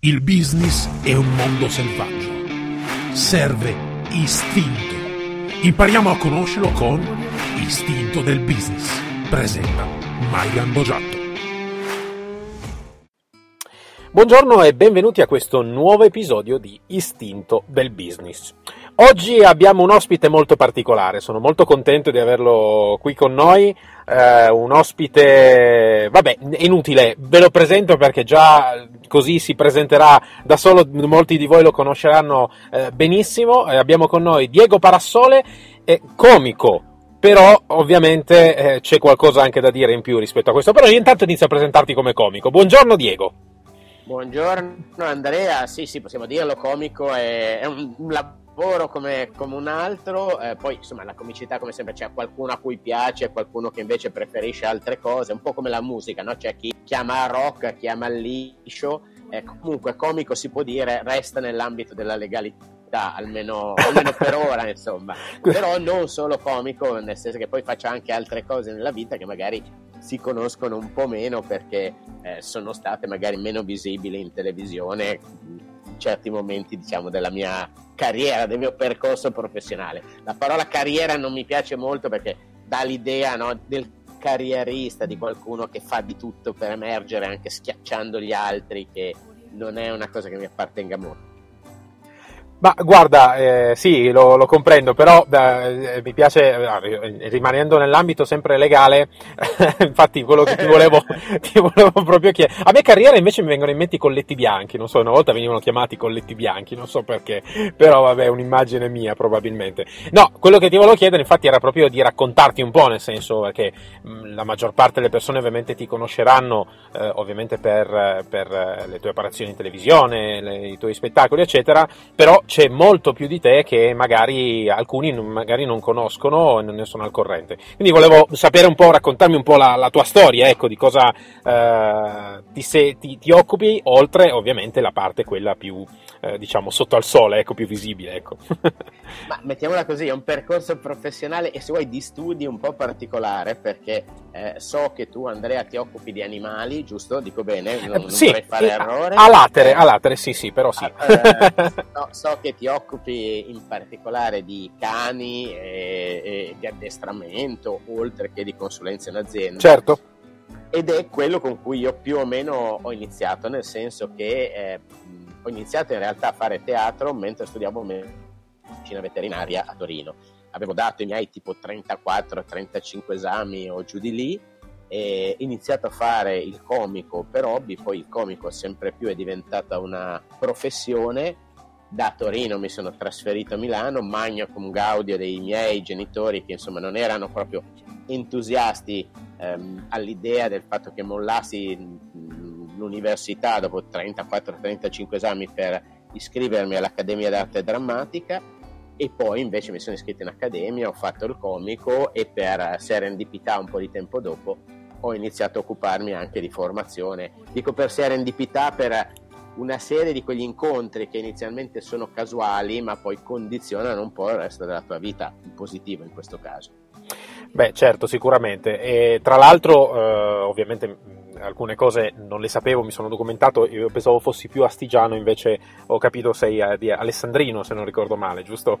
Il business è un mondo selvaggio. Serve istinto. Impariamo a conoscerlo con Istinto del Business. Presenta Marian Bogiatto. Buongiorno e benvenuti a questo nuovo episodio di Istinto del Business. Oggi abbiamo un ospite molto particolare, sono molto contento di averlo qui con noi, eh, un ospite, vabbè, inutile, ve lo presento perché già così si presenterà da solo, molti di voi lo conosceranno eh, benissimo, eh, abbiamo con noi Diego Parassole, comico, però ovviamente eh, c'è qualcosa anche da dire in più rispetto a questo, però io intanto inizio a presentarti come comico. Buongiorno Diego. Buongiorno Andrea, sì sì possiamo dirlo, comico è, è un, lavoro come, come un altro, eh, poi insomma la comicità come sempre c'è qualcuno a cui piace, qualcuno che invece preferisce altre cose, un po' come la musica, no? c'è chi chiama rock, chi ama liscio, eh, comunque comico si può dire resta nell'ambito della legalità, almeno, almeno per ora insomma, però non solo comico, nel senso che poi faccia anche altre cose nella vita che magari si conoscono un po' meno perché eh, sono state magari meno visibili in televisione certi momenti diciamo della mia carriera, del mio percorso professionale. La parola carriera non mi piace molto perché dà l'idea no, del carrierista, di qualcuno che fa di tutto per emergere anche schiacciando gli altri, che non è una cosa che mi appartenga molto. Ma guarda, eh, sì, lo, lo, comprendo, però eh, mi piace, eh, rimanendo nell'ambito sempre legale, infatti quello che ti volevo, ti volevo proprio chiedere. A me carriera invece mi vengono in mente i colletti bianchi, non so, una volta venivano chiamati colletti bianchi, non so perché, però vabbè, è un'immagine mia probabilmente. No, quello che ti volevo chiedere infatti era proprio di raccontarti un po', nel senso che mh, la maggior parte delle persone ovviamente ti conosceranno, eh, ovviamente per, per, le tue apparizioni in televisione, le, i tuoi spettacoli, eccetera, però c'è molto più di te che magari alcuni magari non conoscono e non ne sono al corrente. Quindi volevo sapere un po', raccontarmi un po' la, la tua storia, ecco, di cosa eh, ti, se, ti, ti, occupi, oltre ovviamente la parte quella più, eh, diciamo, sotto al sole, ecco, più visibile, ecco. Ma mettiamola così, è un percorso professionale e se vuoi di studi un po' particolare, perché eh, so che tu Andrea ti occupi di animali, giusto? Dico bene? Non, non sì, vorrei fare errore. A latere, a latere, sì, sì, però sì. Ah, eh, no, so che ti occupi in particolare di cani e, e di addestramento, oltre che di consulenza in azienda. Certo. Ed è quello con cui io più o meno ho iniziato, nel senso che eh, ho iniziato in realtà a fare teatro mentre studiavo medicina veterinaria a Torino. Avevo dato i miei tipo 34-35 esami o giù di lì e iniziato a fare il comico per hobby, poi il comico sempre più è diventata una professione da Torino mi sono trasferito a Milano, magno con gaudio dei miei genitori che insomma non erano proprio entusiasti ehm, all'idea del fatto che mollassi l'università dopo 34-35 esami per iscrivermi all'Accademia d'Arte Drammatica e poi invece mi sono iscritto in accademia, ho fatto il comico e per serendipità un po' di tempo dopo ho iniziato a occuparmi anche di formazione. Dico per serendipità per una serie di quegli incontri che inizialmente sono casuali ma poi condizionano un po' il resto della tua vita, in positivo in questo caso. Beh, certo, sicuramente. E tra l'altro, eh, ovviamente alcune cose non le sapevo, mi sono documentato, io pensavo fossi più astigiano, invece ho capito sei eh, di Alessandrino, se non ricordo male, giusto?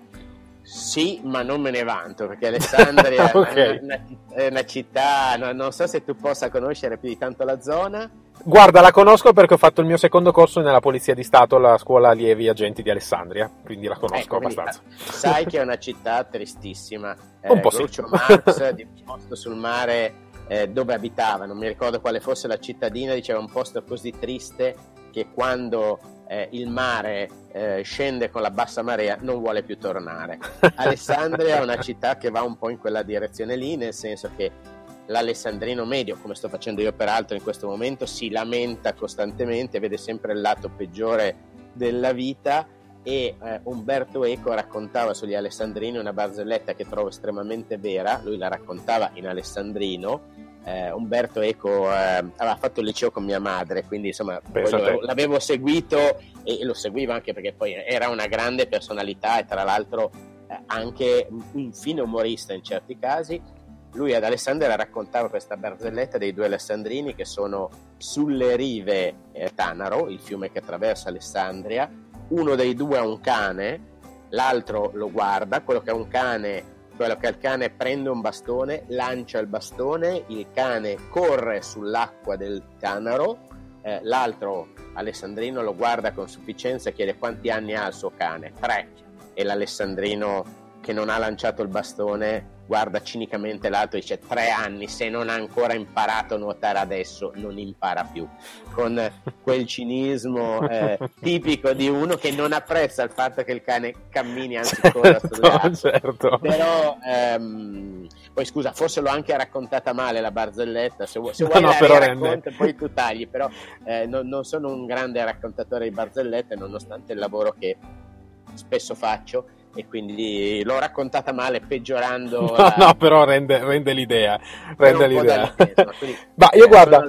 Sì, ma non me ne vanto perché Alessandria okay. è, una, è, una, città, no, non so se tu possa conoscere più di tanto la zona. Guarda, la conosco perché ho fatto il mio secondo corso nella Polizia di Stato alla scuola allievi agenti di Alessandria, quindi la conosco ecco, abbastanza. sai che è una città tristissima. Eh, Un po' sì. Marx, di un posto sul mare eh, dove abitava, non mi ricordo quale fosse la cittadina, diceva un posto così triste che quando eh, il mare eh, scende con la bassa marea non vuole più tornare. Alessandria è una città che va un po' in quella direzione lì, nel senso che l'alessandrino medio, come sto facendo io peraltro in questo momento, si lamenta costantemente, vede sempre il lato peggiore della vita e eh, Umberto Eco raccontava sugli alessandrini una barzelletta che trovo estremamente vera, lui la raccontava in alessandrino eh, Umberto Eco eh, aveva fatto il liceo con mia madre, quindi insomma l'avevo seguito e lo seguivo anche perché poi era una grande personalità e tra l'altro eh, anche un fine umorista in certi casi. Lui ad Alessandria raccontava questa barzelletta dei due alessandrini che sono sulle rive eh, Tanaro, il fiume che attraversa Alessandria, uno dei due ha un cane, l'altro lo guarda, quello che ha un cane quello che il cane prende un bastone, lancia il bastone, il cane corre sull'acqua del Tanaro, eh, l'altro Alessandrino lo guarda con sufficienza e chiede quanti anni ha il suo cane, tre, e l'Alessandrino che non ha lanciato il bastone guarda cinicamente l'altro e dice tre anni se non ha ancora imparato a nuotare adesso non impara più. Con quel cinismo eh, tipico di uno che non apprezza il fatto che il cane cammini anzi corra certo, certo. però ehm, poi scusa forse l'ho anche raccontata male la barzelletta se vuoi, se vuoi no, però racconta, poi tu tagli però eh, non, non sono un grande raccontatore di barzellette nonostante il lavoro che spesso faccio e quindi l'ho raccontata male peggiorando no, la... no però rende, rende l'idea rende l'idea. ma io guarda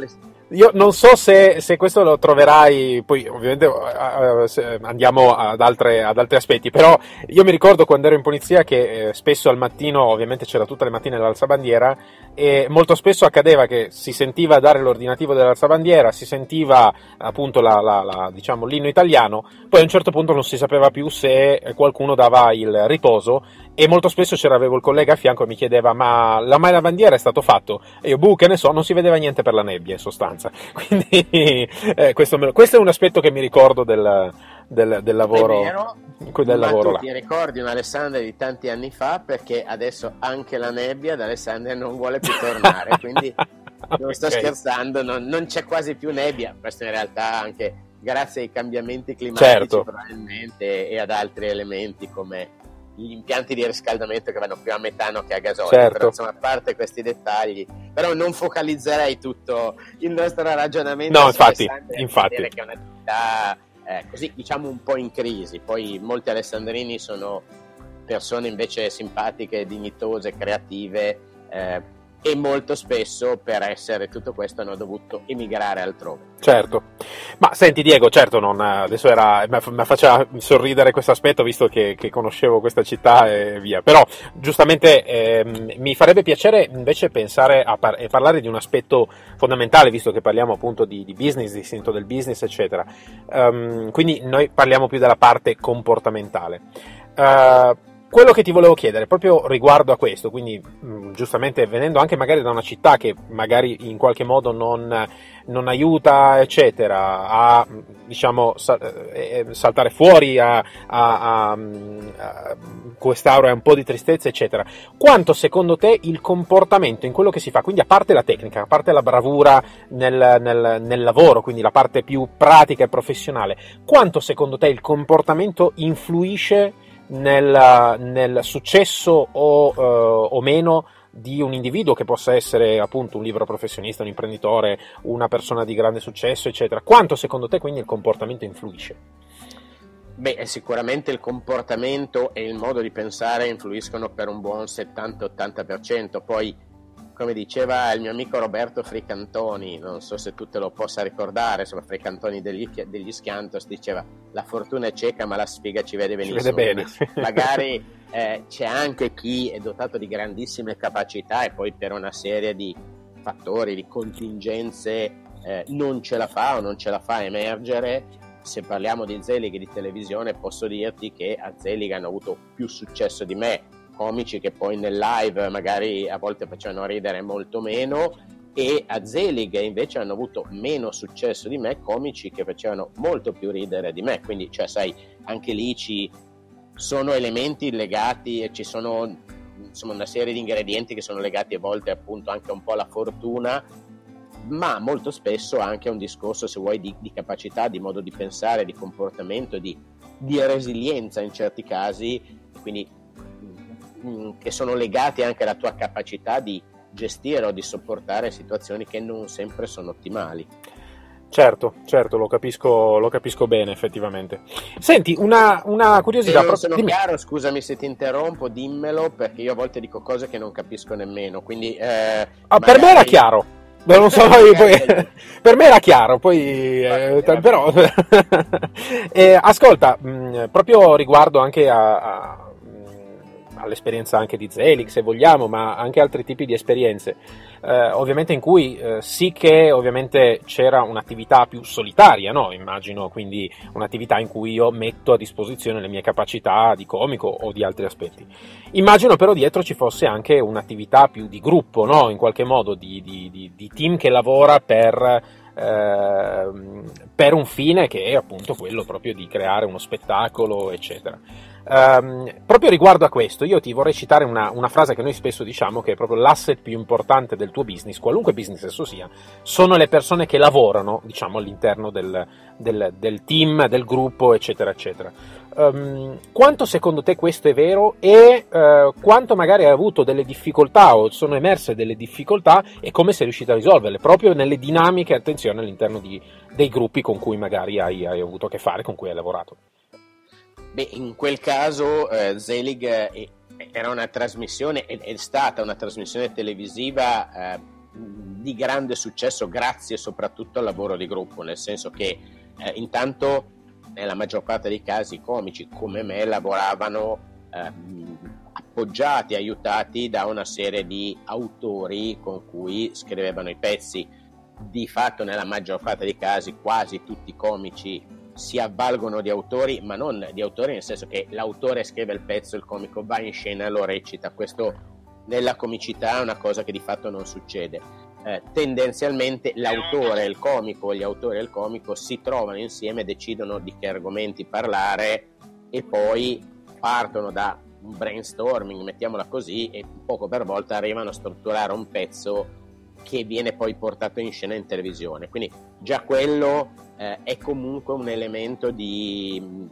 io non so se, se, questo lo troverai, poi ovviamente uh, andiamo ad, altre, ad, altri aspetti, però io mi ricordo quando ero in polizia che eh, spesso al mattino, ovviamente c'era tutte le mattine l'alzabandiera, e molto spesso accadeva che si sentiva dare l'ordinativo dell'alzabandiera, si sentiva appunto la, la, la, diciamo, l'inno italiano, poi a un certo punto non si sapeva più se qualcuno dava il riposo e molto spesso c'era avevo il collega a fianco e mi chiedeva ma la mai la bandiera è stato fatto? E io, buh, che ne so, non si vedeva niente per la nebbia in sostanza. Quindi eh, questo, questo, è un aspetto che mi ricordo del, del, del lavoro. Vero, del lavoro tu ti ricordi un Alessandria di tanti anni fa perché adesso anche la nebbia da Alessandria non vuole più tornare, quindi non sto okay. scherzando, non, non c'è quasi più nebbia, questo in realtà anche grazie ai cambiamenti climatici certo. probabilmente e ad altri elementi come gli impianti di riscaldamento che vanno più a metano che a gasolio, certo. però insomma a parte questi dettagli, però non focalizzerei tutto il nostro ragionamento no, infatti, infatti. che è un'attività eh, così diciamo un po' in crisi, poi molti alessandrini sono persone invece simpatiche, dignitose, creative, eh, e molto spesso per essere tutto questo hanno dovuto emigrare altrove. Certo, ma senti Diego, certo non, adesso era, mi faceva sorridere questo aspetto visto che, che, conoscevo questa città e via, però giustamente eh, mi farebbe piacere invece pensare a par- parlare di un aspetto fondamentale visto che parliamo appunto di, di business, di istinto del business eccetera, um, quindi noi parliamo più della parte comportamentale. Uh, quello che ti volevo chiedere proprio riguardo a questo, quindi mm, giustamente venendo anche magari da una città che magari in qualche modo non, non aiuta, eccetera, a diciamo eh, eh, saltare fuori, a, a, a, a quest'aura un po' di tristezza, eccetera. Quanto secondo te il comportamento in quello che si fa, quindi a parte la tecnica, a parte la bravura nel, nel, nel lavoro, quindi la parte più pratica e professionale, quanto secondo te il comportamento influisce nel, nel successo o, uh, o, meno di un individuo che possa essere appunto un libero professionista, un imprenditore, una persona di grande successo, eccetera. Quanto secondo te quindi il comportamento influisce? Beh, sicuramente il comportamento e il modo di pensare influiscono per un buon 70-80%, poi come diceva il mio amico Roberto Fricantoni, non so se tu te lo possa ricordare, insomma Fricantoni degli, degli Schiantos diceva la fortuna è cieca ma la sfiga ci vede benissimo. Ci vede bene. Magari eh, c'è anche chi è dotato di grandissime capacità e poi per una serie di fattori, di contingenze eh, non ce la fa o non ce la fa emergere. Se parliamo di Zelig di televisione posso dirti che a Zelig hanno avuto più successo di me comici che poi nel live magari a volte facevano ridere molto meno e a Zelig invece hanno avuto meno successo di me comici che facevano molto più ridere di me. Quindi cioè sai anche lì ci sono elementi legati e ci sono insomma una serie di ingredienti che sono legati a volte appunto anche un po' alla fortuna ma molto spesso anche a un discorso se vuoi di, di capacità di modo di pensare di comportamento di, di resilienza in certi casi. Quindi Mm, che sono legati anche alla tua capacità di gestire o di sopportare situazioni che non sempre sono ottimali. Certo, certo, lo capisco, lo capisco bene effettivamente. Senti, una, una curiosità. Se non sono dimmi. chiaro, scusami se ti interrompo, dimmelo perché io a volte dico cose che non capisco nemmeno. Quindi, eh, ah, magari... Per me era chiaro. Non so, poi, per me era chiaro, poi eh, però eh, ascolta, mh, proprio riguardo anche a, a all'esperienza anche di Zelig se vogliamo, ma anche altri tipi di esperienze, eh, ovviamente in cui eh, sì che ovviamente c'era un'attività più solitaria, no? immagino quindi un'attività in cui io metto a disposizione le mie capacità di comico o di altri aspetti. Immagino però dietro ci fosse anche un'attività più di gruppo, no? in qualche modo di, di, di, di team che lavora per Ehm, per un fine che è appunto quello proprio di creare uno spettacolo, eccetera. Um, proprio riguardo a questo, io ti vorrei citare una, una, frase che noi spesso diciamo che è proprio l'asset più importante del tuo business, qualunque business esso sia, sono le persone che lavorano, diciamo, all'interno del, del, del team, del gruppo, eccetera, eccetera. Um, quanto secondo te questo è vero e uh, quanto magari hai avuto delle difficoltà o sono emerse delle difficoltà e come sei riuscito a risolverle, proprio nelle dinamiche, attenzione, all'interno di, dei gruppi con cui magari hai, hai avuto a che fare, con cui hai lavorato? Beh, in quel caso eh, Zelig eh, era una trasmissione, è, è, stata una trasmissione televisiva eh, di grande successo grazie soprattutto al lavoro di gruppo, nel senso che eh, intanto nella maggior parte dei casi i comici come me lavoravano ehm, appoggiati, aiutati da una serie di autori con cui scrivevano i pezzi. Di fatto nella maggior parte dei casi quasi tutti i comici si avvalgono di autori, ma non di autori nel senso che l'autore scrive il pezzo, il comico va in scena e lo recita. Questo nella comicità è una cosa che di fatto non succede. Eh, tendenzialmente l'autore il comico, gli autori e il comico si trovano insieme, decidono di che argomenti parlare e poi partono da un brainstorming, mettiamola così, e poco per volta arrivano a strutturare un pezzo che viene poi portato in scena in televisione. Quindi già quello eh, è comunque un elemento di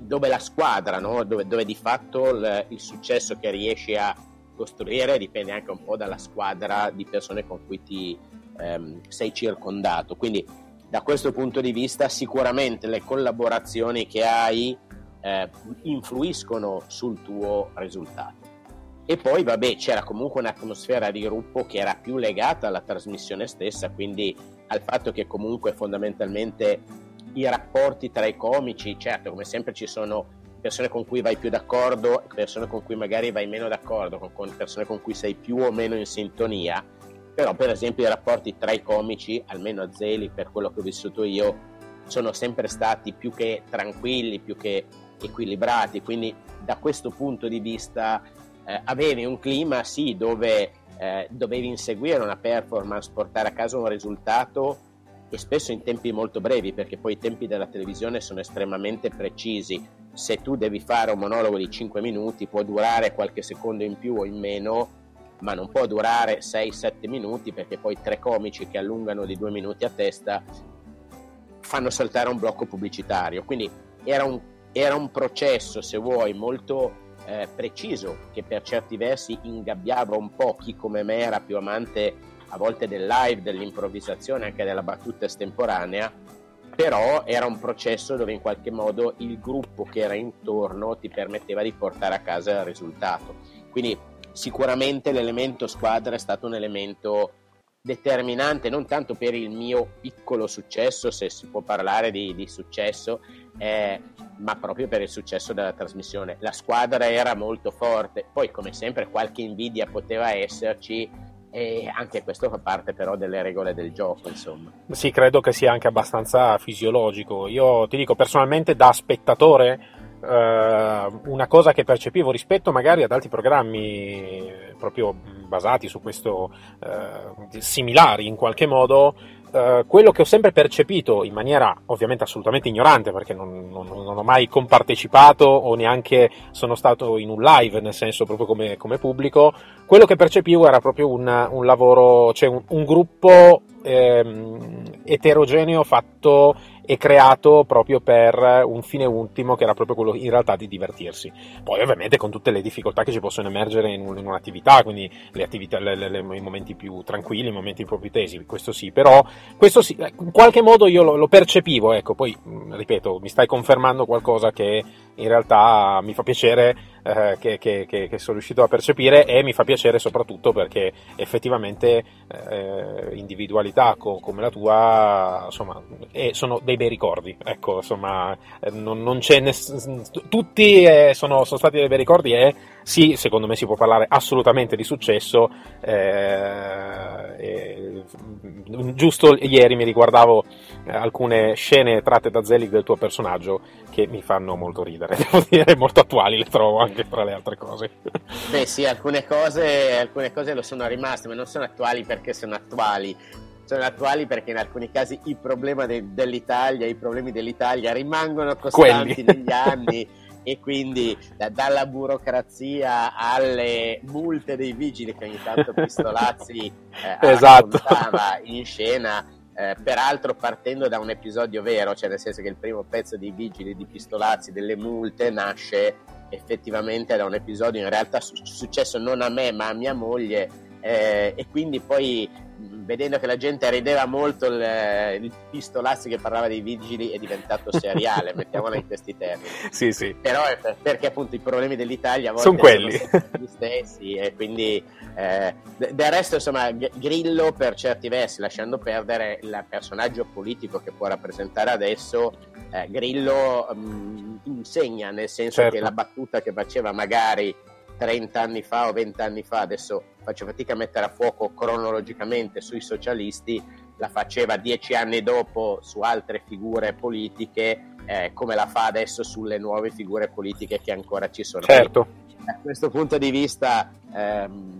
dove la squadra, no? dove, dove, di fatto il, il, successo che riesci a costruire dipende anche un po' dalla squadra di persone con cui ti ehm, sei circondato. Quindi da questo punto di vista sicuramente le collaborazioni che hai eh, influiscono sul tuo risultato. E poi, vabbè, c'era comunque un'atmosfera di gruppo che era più legata alla trasmissione stessa, quindi al fatto che comunque fondamentalmente i rapporti tra i comici, certo, come sempre ci sono persone con cui vai più d'accordo, persone con cui magari vai meno d'accordo, con persone con cui sei più o meno in sintonia, però per esempio i rapporti tra i comici, almeno a Zeli, per quello che ho vissuto io, sono sempre stati più che tranquilli, più che equilibrati, quindi da questo punto di vista eh, avevi un clima sì dove eh, dovevi inseguire una performance, portare a casa un risultato e spesso in tempi molto brevi perché poi i tempi della televisione sono estremamente precisi. Se tu devi fare un monologo di 5 minuti può durare qualche secondo in più o in meno, ma non può durare 6-7 minuti perché poi tre comici che allungano di 2 minuti a testa fanno saltare un blocco pubblicitario. Quindi era un, era un processo, se vuoi, molto eh, preciso che per certi versi ingabbiava un po' chi come me era più amante a volte del live, dell'improvvisazione, anche della battuta estemporanea, però era un processo dove in qualche modo il gruppo che era intorno ti permetteva di portare a casa il risultato. Quindi sicuramente l'elemento squadra è stato un elemento determinante non tanto per il mio piccolo successo, se si può parlare di, di successo, eh, ma proprio per il successo della trasmissione. La squadra era molto forte, poi come sempre qualche invidia poteva esserci e anche questo fa parte però delle regole del gioco insomma. Sì credo che sia anche abbastanza fisiologico. Io ti dico personalmente da spettatore eh, una cosa che percepivo rispetto magari ad altri programmi proprio basati su questo eh, similari in qualche modo Uh, quello che ho sempre percepito in maniera ovviamente assolutamente ignorante perché non, non, non, ho mai compartecipato o neanche sono stato in un live nel senso proprio come, come pubblico quello che percepivo era proprio un, un lavoro cioè un, un gruppo ehm, eterogeneo fatto e creato proprio per un fine ultimo che era proprio quello in realtà di divertirsi. Poi ovviamente con tutte le difficoltà che ci possono emergere in, un'attività, quindi attività, le, le, le, i momenti più tranquilli, i momenti più tesi, questo sì, però questo sì, in qualche modo io lo, lo percepivo, ecco, poi ripeto, mi stai confermando qualcosa che in realtà mi fa piacere eh, che, che, che, che, sono riuscito a percepire e mi fa piacere soprattutto perché effettivamente eh, individualità co- come la tua insomma, eh, sono dei bei ricordi. Ecco insomma eh, non, non c'è ness- tutti eh, sono, sono, stati dei bei ricordi e sì secondo me si può parlare assolutamente di successo eh, giusto ieri mi riguardavo alcune scene tratte da Zelig del tuo personaggio che mi fanno molto ridere devo dire molto attuali le trovo anche tra le altre cose. Beh sì, alcune cose, alcune cose lo sono rimaste, ma non sono attuali perché sono attuali, sono attuali perché in alcuni casi i problemi de- dell'Italia, i problemi dell'Italia rimangono costanti Quelli. negli anni e quindi da, dalla burocrazia alle multe dei vigili che ogni tanto Pistolazzi eh, esatto. in scena eh, peraltro partendo da un episodio vero, cioè nel senso che il primo pezzo dei vigili di Pistolazzi delle multe nasce effettivamente da un episodio in realtà su- successo non a me ma a mia moglie eh, e quindi poi vedendo che la gente rideva molto il, il pistolazzi che parlava dei vigili è diventato seriale, mettiamola in questi termini. Sì, sì. Però è per, perché appunto i problemi dell'Italia a volte sono quelli sono gli stessi e quindi eh, del resto insomma Grillo per certi versi lasciando perdere il personaggio politico che può rappresentare adesso eh, Grillo mh, mm, insegna nel senso certo. che la battuta che faceva magari 30 anni fa o 20 anni fa, adesso faccio fatica a mettere a fuoco cronologicamente sui socialisti, la faceva dieci anni dopo su altre figure politiche, eh, come la fa adesso sulle nuove figure politiche che ancora ci sono. Certo. Quindi, da questo punto di vista, ehm,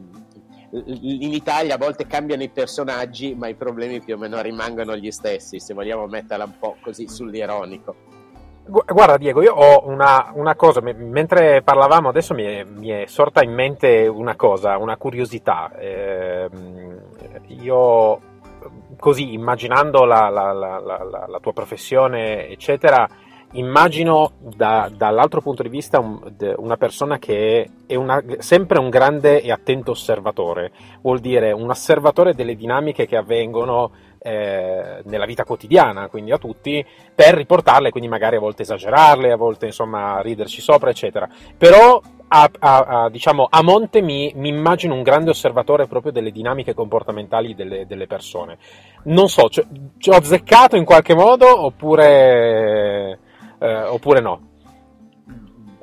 in Italia a volte cambiano i personaggi, ma i problemi più o meno rimangono gli stessi, se vogliamo metterla un po' così sull'ironico. Guarda Diego, io ho una, una cosa, mentre parlavamo adesso mi è, mi è, sorta in mente una cosa, una curiosità. Eh, io così immaginando la, la, la, la, tua professione, eccetera, immagino da, dall'altro punto di vista un, una persona che è una, sempre un grande e attento osservatore, vuol dire un osservatore delle dinamiche che avvengono eh, nella vita quotidiana, quindi a tutti, per riportarle, quindi magari a volte esagerarle, a volte insomma riderci sopra, eccetera. Però a, a, a, diciamo, a monte mi, mi, immagino un grande osservatore proprio delle dinamiche comportamentali delle, delle persone. Non so, ci ho azzeccato in qualche modo oppure, eh, oppure no?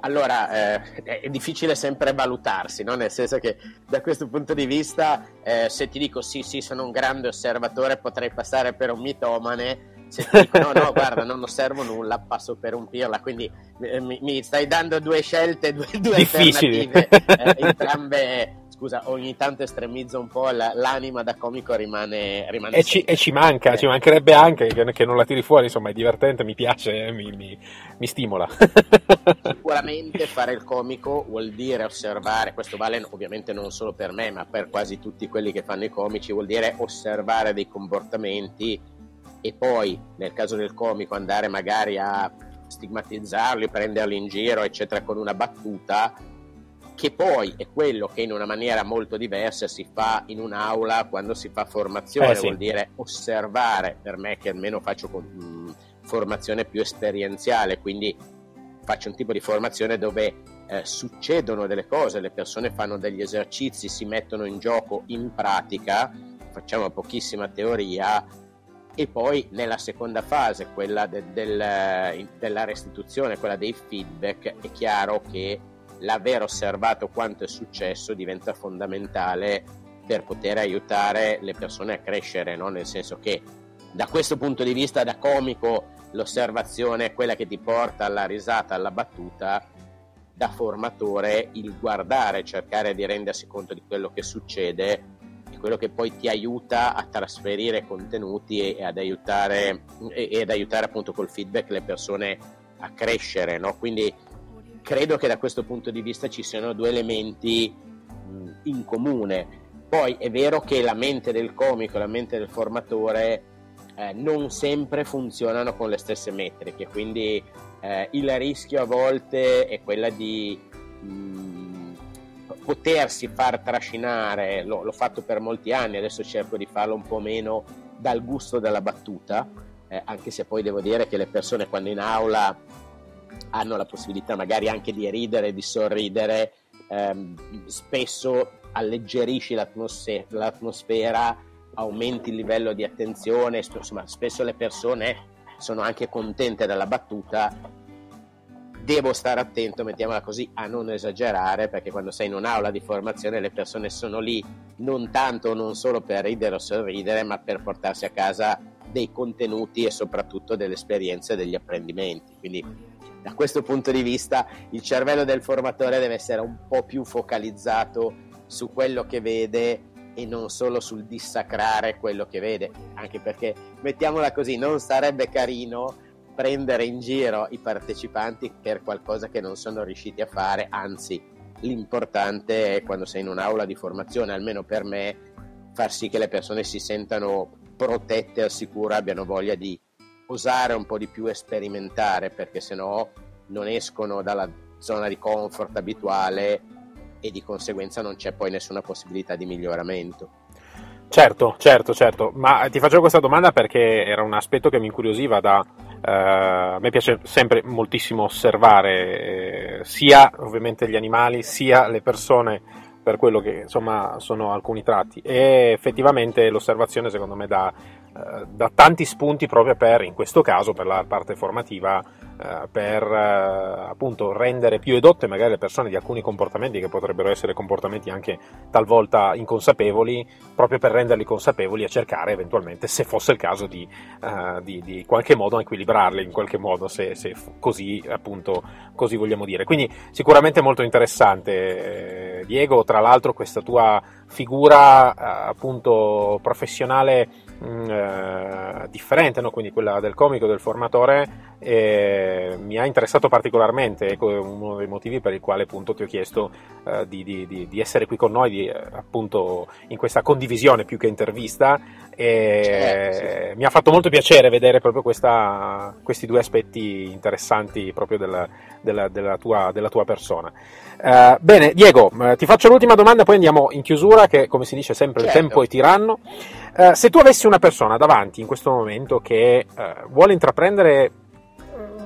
Allora, eh, è difficile sempre valutarsi, no? nel senso che da questo punto di vista, eh, se ti dico sì, sì, sono un grande osservatore, potrei passare per un mitomane. Se ti dico no, no, guarda, non osservo nulla, passo per un pirla. Quindi eh, mi, mi, stai dando due scelte, due, due alternative, eh, entrambe scusa, ogni tanto estremizzo un po', l'anima da comico rimane... rimane e, ci, e, ci, manca, eh. ci mancherebbe anche che, che, non la tiri fuori, insomma è divertente, mi piace, mi, mi, mi stimola. Sicuramente fare il comico vuol dire osservare, questo vale ovviamente non solo per me, ma per quasi tutti quelli che fanno i comici, vuol dire osservare dei comportamenti e poi nel caso del comico andare magari a stigmatizzarli, prenderli in giro, eccetera, con una battuta che poi è quello che in una maniera molto diversa si fa in un'aula quando si fa formazione, eh sì. vuol dire osservare, per me che almeno faccio mh, formazione più esperienziale, quindi faccio un tipo di formazione dove eh, succedono delle cose, le persone fanno degli esercizi, si mettono in gioco in pratica, facciamo pochissima teoria e poi nella seconda fase, quella de- del, della restituzione, quella dei feedback, è chiaro che l'aver osservato quanto è successo diventa fondamentale per poter aiutare le persone a crescere, no? nel senso che da questo punto di vista da comico l'osservazione è quella che ti porta alla risata, alla battuta, da formatore il guardare, cercare di rendersi conto di quello che succede è quello che poi ti aiuta a trasferire contenuti e, ad aiutare, e, e ad aiutare appunto col feedback le persone a crescere, no? quindi credo che da questo punto di vista ci siano due elementi mh, in comune. Poi è vero che la mente del comico e la mente del formatore eh, non sempre funzionano con le stesse metriche, quindi eh, il rischio a volte è quella di mh, potersi far trascinare, l'ho, l'ho, fatto per molti anni, adesso cerco di farlo un po' meno dal gusto della battuta, eh, anche se poi devo dire che le persone quando in aula hanno la possibilità magari anche di ridere, di sorridere, ehm, spesso alleggerisci l'atmosfera, l'atmosfera, aumenti il livello di attenzione, insomma spesso le persone sono anche contente della battuta. Devo stare attento, mettiamola così, a non esagerare, perché quando sei in un'aula di formazione le persone sono lì non tanto non solo per ridere o sorridere, ma per portarsi a casa dei contenuti e soprattutto delle esperienze e degli apprendimenti. Quindi da questo punto di vista il cervello del formatore deve essere un po' più focalizzato su quello che vede e non solo sul dissacrare quello che vede, anche perché mettiamola così, non sarebbe carino prendere in giro i partecipanti per qualcosa che non sono riusciti a fare, anzi l'importante è quando sei in un'aula di formazione, almeno per me, far sì che le persone si sentano protette, al sicuro, abbiano voglia di osare un po' di più e sperimentare, perché sennò non escono dalla zona di comfort abituale e di conseguenza non c'è poi nessuna possibilità di miglioramento. Certo, certo, certo, ma ti faccio questa domanda perché era un aspetto che mi incuriosiva da... Eh, a me piace sempre moltissimo osservare eh, sia ovviamente gli animali sia le persone per quello che insomma sono alcuni tratti. E effettivamente l'osservazione secondo me dà eh, da tanti spunti proprio per, in questo caso, per la parte formativa, per eh, appunto rendere più edotte magari le persone di alcuni comportamenti che potrebbero essere comportamenti anche talvolta inconsapevoli, proprio per renderli consapevoli e cercare eventualmente, se fosse il caso, di, uh, di, di qualche modo equilibrarli, in qualche modo, se, se così appunto così vogliamo dire. Quindi sicuramente molto interessante, Diego, tra l'altro questa tua figura appunto professionale Mm, eh, differente, no? quindi quella del comico, del formatore, eh, mi ha interessato particolarmente, ecco uno dei motivi per il quale appunto ti ho chiesto eh, di, di, di, essere qui con noi, di, appunto in questa condivisione più che intervista. E certo, sì. Mi ha fatto molto piacere vedere proprio questa, questi due aspetti interessanti proprio della, della, della, tua, della tua, persona. Uh, bene, Diego, uh, ti faccio l'ultima domanda, poi andiamo in chiusura, che come si dice sempre certo. il tempo è tiranno. Uh, se tu avessi una persona davanti in questo momento che vuole intraprendere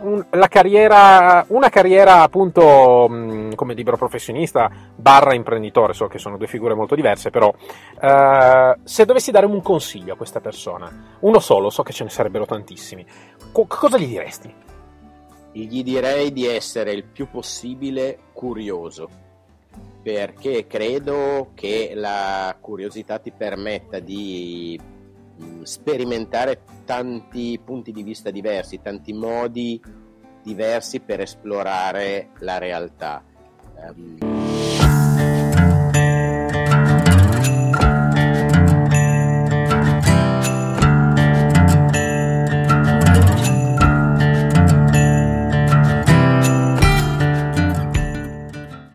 un, carriera, una carriera appunto mh, come libero professionista barra imprenditore, so che sono due figure molto diverse, però se dovessi dare un consiglio a questa persona, uno solo, so che ce ne sarebbero tantissimi, co- cosa gli diresti? gli direi di essere il più possibile curioso, perché credo che la curiosità ti permetta di mm, sperimentare tanti punti di vista diversi, tanti modi diversi per esplorare la realtà. Um,